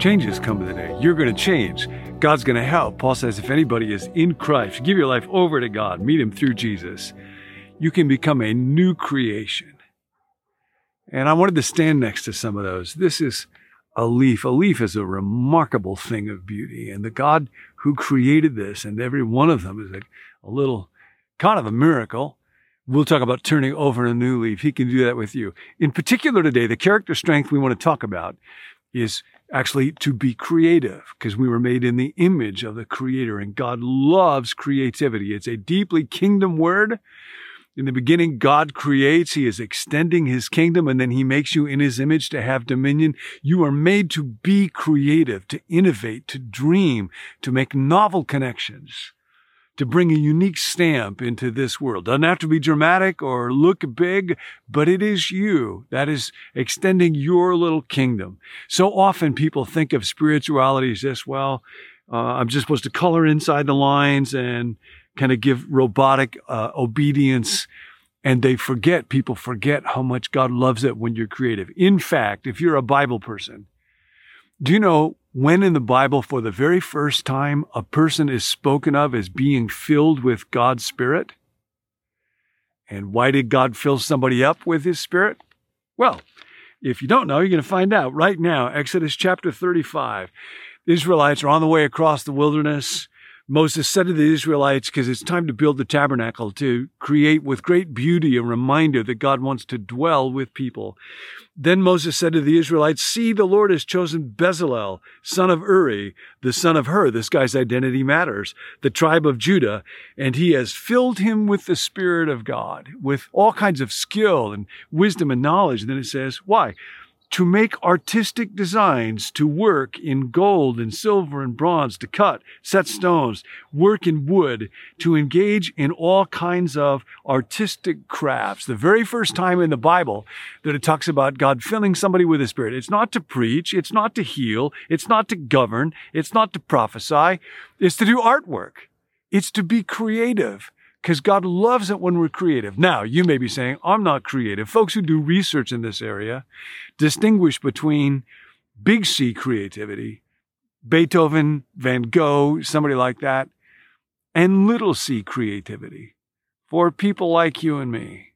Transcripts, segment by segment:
Changes come today. You're going to change. God's going to help. Paul says, if anybody is in Christ, give your life over to God, meet Him through Jesus, you can become a new creation. And I wanted to stand next to some of those. This is a leaf. A leaf is a remarkable thing of beauty. And the God who created this, and every one of them is a, a little kind of a miracle. We'll talk about turning over a new leaf. He can do that with you. In particular today, the character strength we want to talk about is actually to be creative because we were made in the image of the creator and God loves creativity. It's a deeply kingdom word. In the beginning, God creates. He is extending his kingdom and then he makes you in his image to have dominion. You are made to be creative, to innovate, to dream, to make novel connections to bring a unique stamp into this world. Doesn't have to be dramatic or look big, but it is you that is extending your little kingdom. So often people think of spirituality as this, well, uh, I'm just supposed to color inside the lines and kind of give robotic uh, obedience. And they forget, people forget how much God loves it when you're creative. In fact, if you're a Bible person, do you know when in the Bible, for the very first time, a person is spoken of as being filled with God's Spirit? And why did God fill somebody up with His Spirit? Well, if you don't know, you're going to find out right now. Exodus chapter 35. The Israelites are on the way across the wilderness. Moses said to the Israelites, because it's time to build the tabernacle, to create with great beauty a reminder that God wants to dwell with people. Then Moses said to the Israelites, See, the Lord has chosen Bezalel, son of Uri, the son of Hur. This guy's identity matters, the tribe of Judah, and he has filled him with the Spirit of God, with all kinds of skill and wisdom and knowledge. And then it says, Why? To make artistic designs, to work in gold and silver and bronze, to cut, set stones, work in wood, to engage in all kinds of artistic crafts. The very first time in the Bible that it talks about God filling somebody with the Spirit. It's not to preach. It's not to heal. It's not to govern. It's not to prophesy. It's to do artwork. It's to be creative because God loves it when we're creative. Now, you may be saying, I'm not creative. Folks who do research in this area distinguish between big C creativity, Beethoven, Van Gogh, somebody like that, and little c creativity for people like you and me.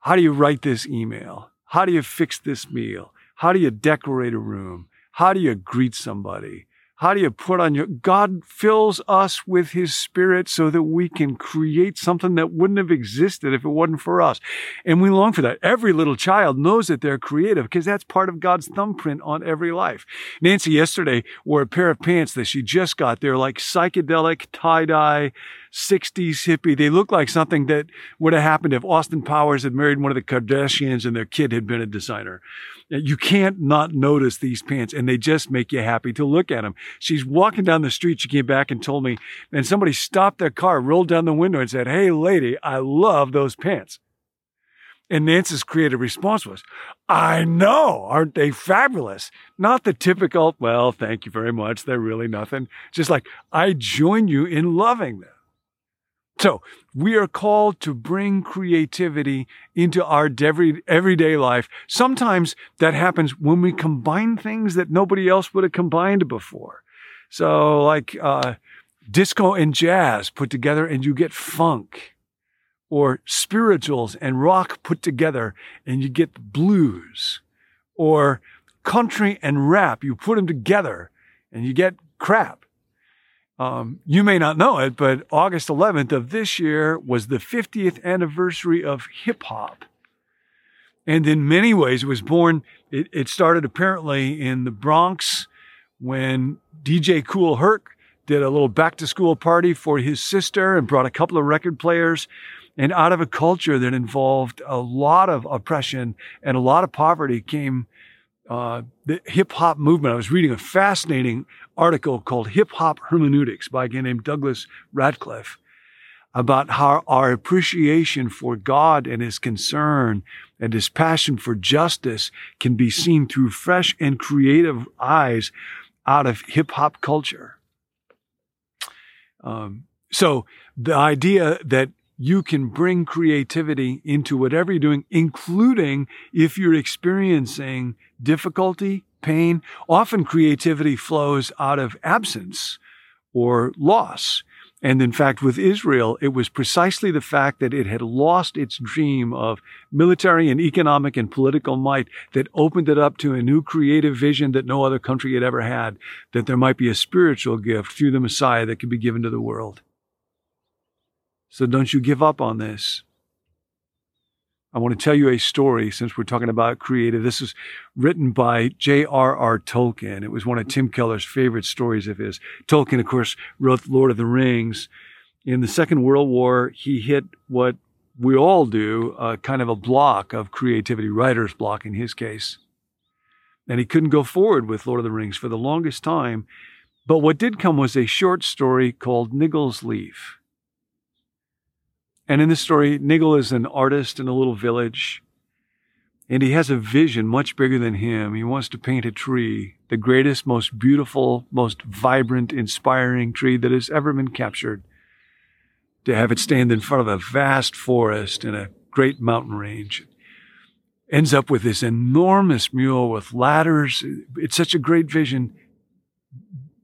How do you write this email? How do you fix this meal? How do you decorate a room? How do you greet somebody? How do you put on your, God fills us with his spirit so that we can create something that wouldn't have existed if it wasn't for us. And we long for that. Every little child knows that they're creative because that's part of God's thumbprint on every life. Nancy yesterday wore a pair of pants that she just got. They're like psychedelic tie-dye 60s hippie. They look like something that would have happened if Austin Powers had married one of the Kardashians and their kid had been a designer. You can't not notice these pants and they just make you happy to look at them. She's walking down the street. She came back and told me, and somebody stopped their car, rolled down the window and said, Hey, lady, I love those pants. And Nancy's creative response was, I know, aren't they fabulous? Not the typical, well, thank you very much. They're really nothing. Just like, I join you in loving them. So we are called to bring creativity into our every, everyday life. Sometimes that happens when we combine things that nobody else would have combined before. So like, uh, disco and jazz put together and you get funk or spirituals and rock put together and you get blues or country and rap. You put them together and you get crap. Um, you may not know it, but August 11th of this year was the 50th anniversary of hip hop. And in many ways, it was born, it, it, started apparently in the Bronx when DJ Kool Herc did a little back to school party for his sister and brought a couple of record players. And out of a culture that involved a lot of oppression and a lot of poverty came uh, the hip hop movement. I was reading a fascinating article called Hip Hop Hermeneutics by a guy named Douglas Radcliffe about how our appreciation for God and his concern and his passion for justice can be seen through fresh and creative eyes out of hip hop culture. Um, so the idea that you can bring creativity into whatever you're doing, including if you're experiencing difficulty, pain. Often creativity flows out of absence or loss. And in fact, with Israel, it was precisely the fact that it had lost its dream of military and economic and political might that opened it up to a new creative vision that no other country had ever had, that there might be a spiritual gift through the Messiah that could be given to the world. So don't you give up on this. I want to tell you a story since we're talking about creative. This is written by J.R.R. Tolkien. It was one of Tim Keller's favorite stories of his. Tolkien, of course, wrote Lord of the Rings. In the Second World War, he hit what we all do, uh, kind of a block of creativity, writer's block in his case. And he couldn't go forward with Lord of the Rings for the longest time. But what did come was a short story called Niggle's Leaf. And in this story, Niggle is an artist in a little village, and he has a vision much bigger than him. He wants to paint a tree, the greatest, most beautiful, most vibrant, inspiring tree that has ever been captured, to have it stand in front of a vast forest and a great mountain range. Ends up with this enormous mule with ladders. It's such a great vision,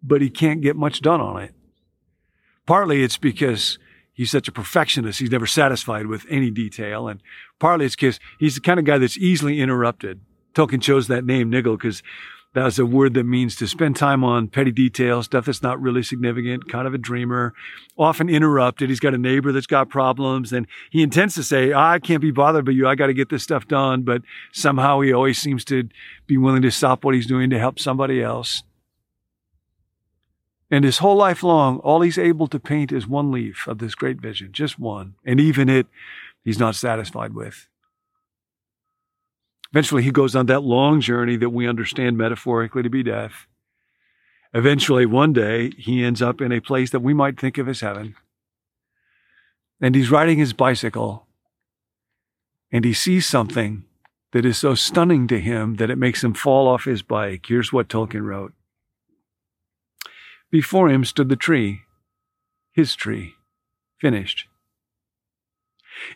but he can't get much done on it. Partly it's because he's such a perfectionist. He's never satisfied with any detail. And partly it's because he's the kind of guy that's easily interrupted. Tolkien chose that name, Niggle, because that's a word that means to spend time on petty details, stuff that's not really significant, kind of a dreamer, often interrupted. He's got a neighbor that's got problems and he intends to say, ah, I can't be bothered by you. I got to get this stuff done. But somehow he always seems to be willing to stop what he's doing to help somebody else. And his whole life long, all he's able to paint is one leaf of this great vision, just one. And even it, he's not satisfied with. Eventually, he goes on that long journey that we understand metaphorically to be death. Eventually, one day, he ends up in a place that we might think of as heaven. And he's riding his bicycle, and he sees something that is so stunning to him that it makes him fall off his bike. Here's what Tolkien wrote before him stood the tree, his tree, finished.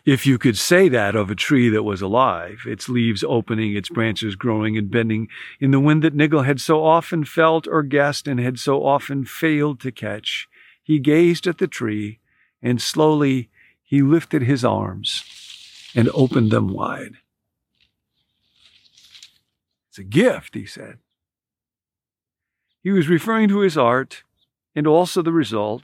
If you could say that of a tree that was alive, its leaves opening, its branches growing and bending in the wind that Niggle had so often felt or guessed and had so often failed to catch, he gazed at the tree and slowly he lifted his arms and opened them wide. It's a gift, he said. He was referring to his art and also the result.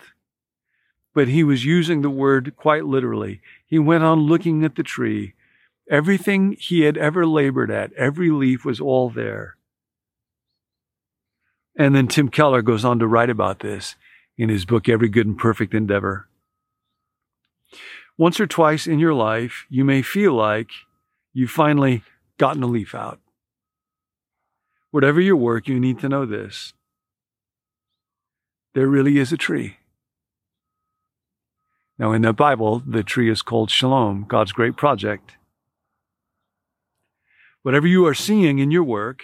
But he was using the word quite literally. He went on looking at the tree. Everything he had ever labored at, every leaf was all there. And then Tim Keller goes on to write about this in his book, Every Good and Perfect Endeavor. Once or twice in your life, you may feel like you've finally gotten a leaf out. Whatever your work, you need to know this there really is a tree. Now, in the Bible, the tree is called Shalom, God's great project. Whatever you are seeing in your work,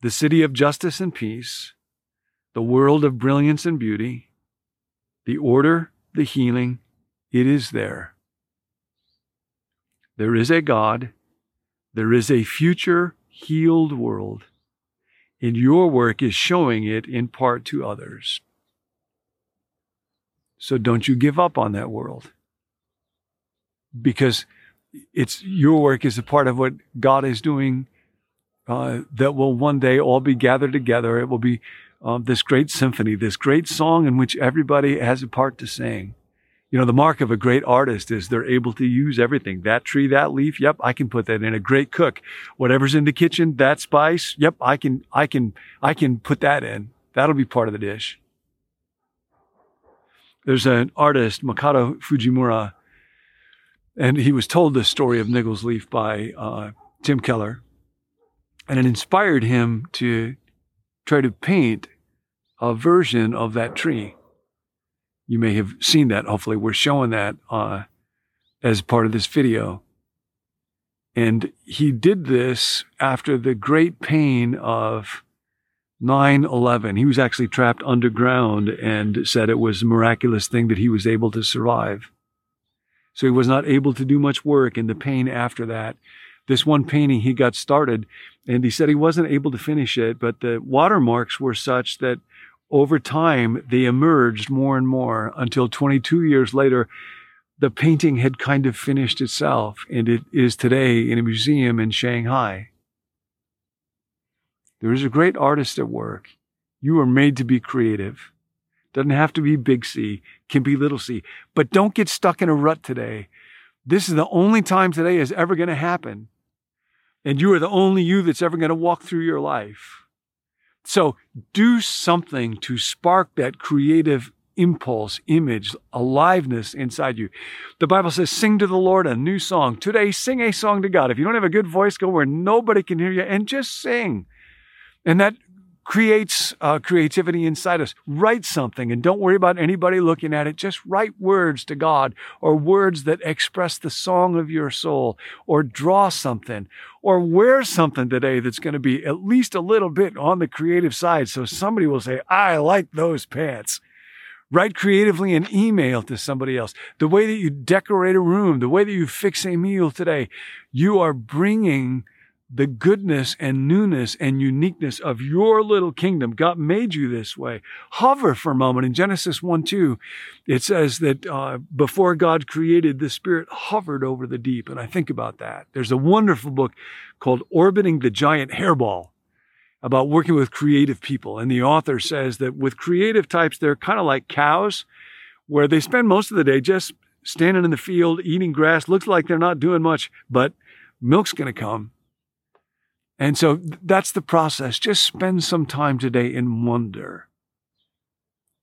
the city of justice and peace, the world of brilliance and beauty, the order, the healing, it is there. There is a God. There is a future healed world. And your work is showing it in part to others. So don't you give up on that world. Because it's your work is a part of what God is doing uh, that will one day all be gathered together. It will be um, this great symphony, this great song in which everybody has a part to sing. You know, the mark of a great artist is they're able to use everything. That tree, that leaf, yep, I can put that in. A great cook, whatever's in the kitchen, that spice, yep, I can, I can, I can put that in. That'll be part of the dish. There's an artist, Makoto Fujimura, and he was told the story of Niggle's Leaf by uh, Tim Keller, and it inspired him to try to paint a version of that tree. You may have seen that. Hopefully, we're showing that uh, as part of this video. And he did this after the great pain of 9 11. He was actually trapped underground and said it was a miraculous thing that he was able to survive. So he was not able to do much work in the pain after that. This one painting he got started and he said he wasn't able to finish it, but the watermarks were such that over time they emerged more and more until 22 years later, the painting had kind of finished itself and it is today in a museum in Shanghai. There is a great artist at work. You are made to be creative. Doesn't have to be big C, can be little c. But don't get stuck in a rut today. This is the only time today is ever going to happen. And you are the only you that's ever going to walk through your life. So do something to spark that creative impulse, image, aliveness inside you. The Bible says, sing to the Lord a new song. Today, sing a song to God. If you don't have a good voice, go where nobody can hear you and just sing. And that creates uh, creativity inside us. Write something and don't worry about anybody looking at it. Just write words to God or words that express the song of your soul or draw something or wear something today that's going to be at least a little bit on the creative side. So somebody will say, I like those pants. Write creatively an email to somebody else. The way that you decorate a room, the way that you fix a meal today, you are bringing the goodness and newness and uniqueness of your little kingdom. God made you this way. Hover for a moment. In Genesis 1 2, it says that uh, before God created, the Spirit hovered over the deep. And I think about that. There's a wonderful book called Orbiting the Giant Hairball about working with creative people. And the author says that with creative types, they're kind of like cows, where they spend most of the day just standing in the field, eating grass. Looks like they're not doing much, but milk's going to come and so that's the process. Just spend some time today in wonder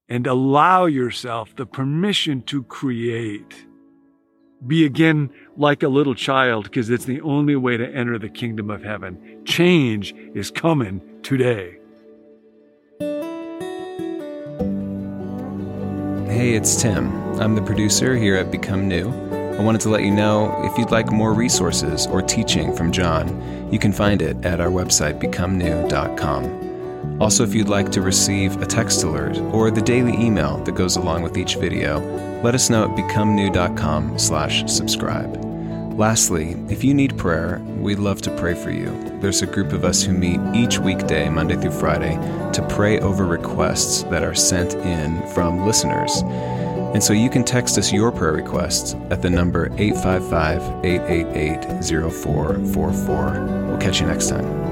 and allow yourself the permission to create. Be again like a little child because it's the only way to enter the kingdom of heaven. Change is coming today. Hey, it's Tim. I'm the producer here at Become New. I wanted to let you know if you'd like more resources or teaching from John, you can find it at our website, becomenew.com. Also, if you'd like to receive a text alert or the daily email that goes along with each video, let us know at becomenew.com slash subscribe. Lastly, if you need prayer, we'd love to pray for you. There's a group of us who meet each weekday, Monday through Friday, to pray over requests that are sent in from listeners. And so you can text us your prayer requests at the number 855 888 0444. We'll catch you next time.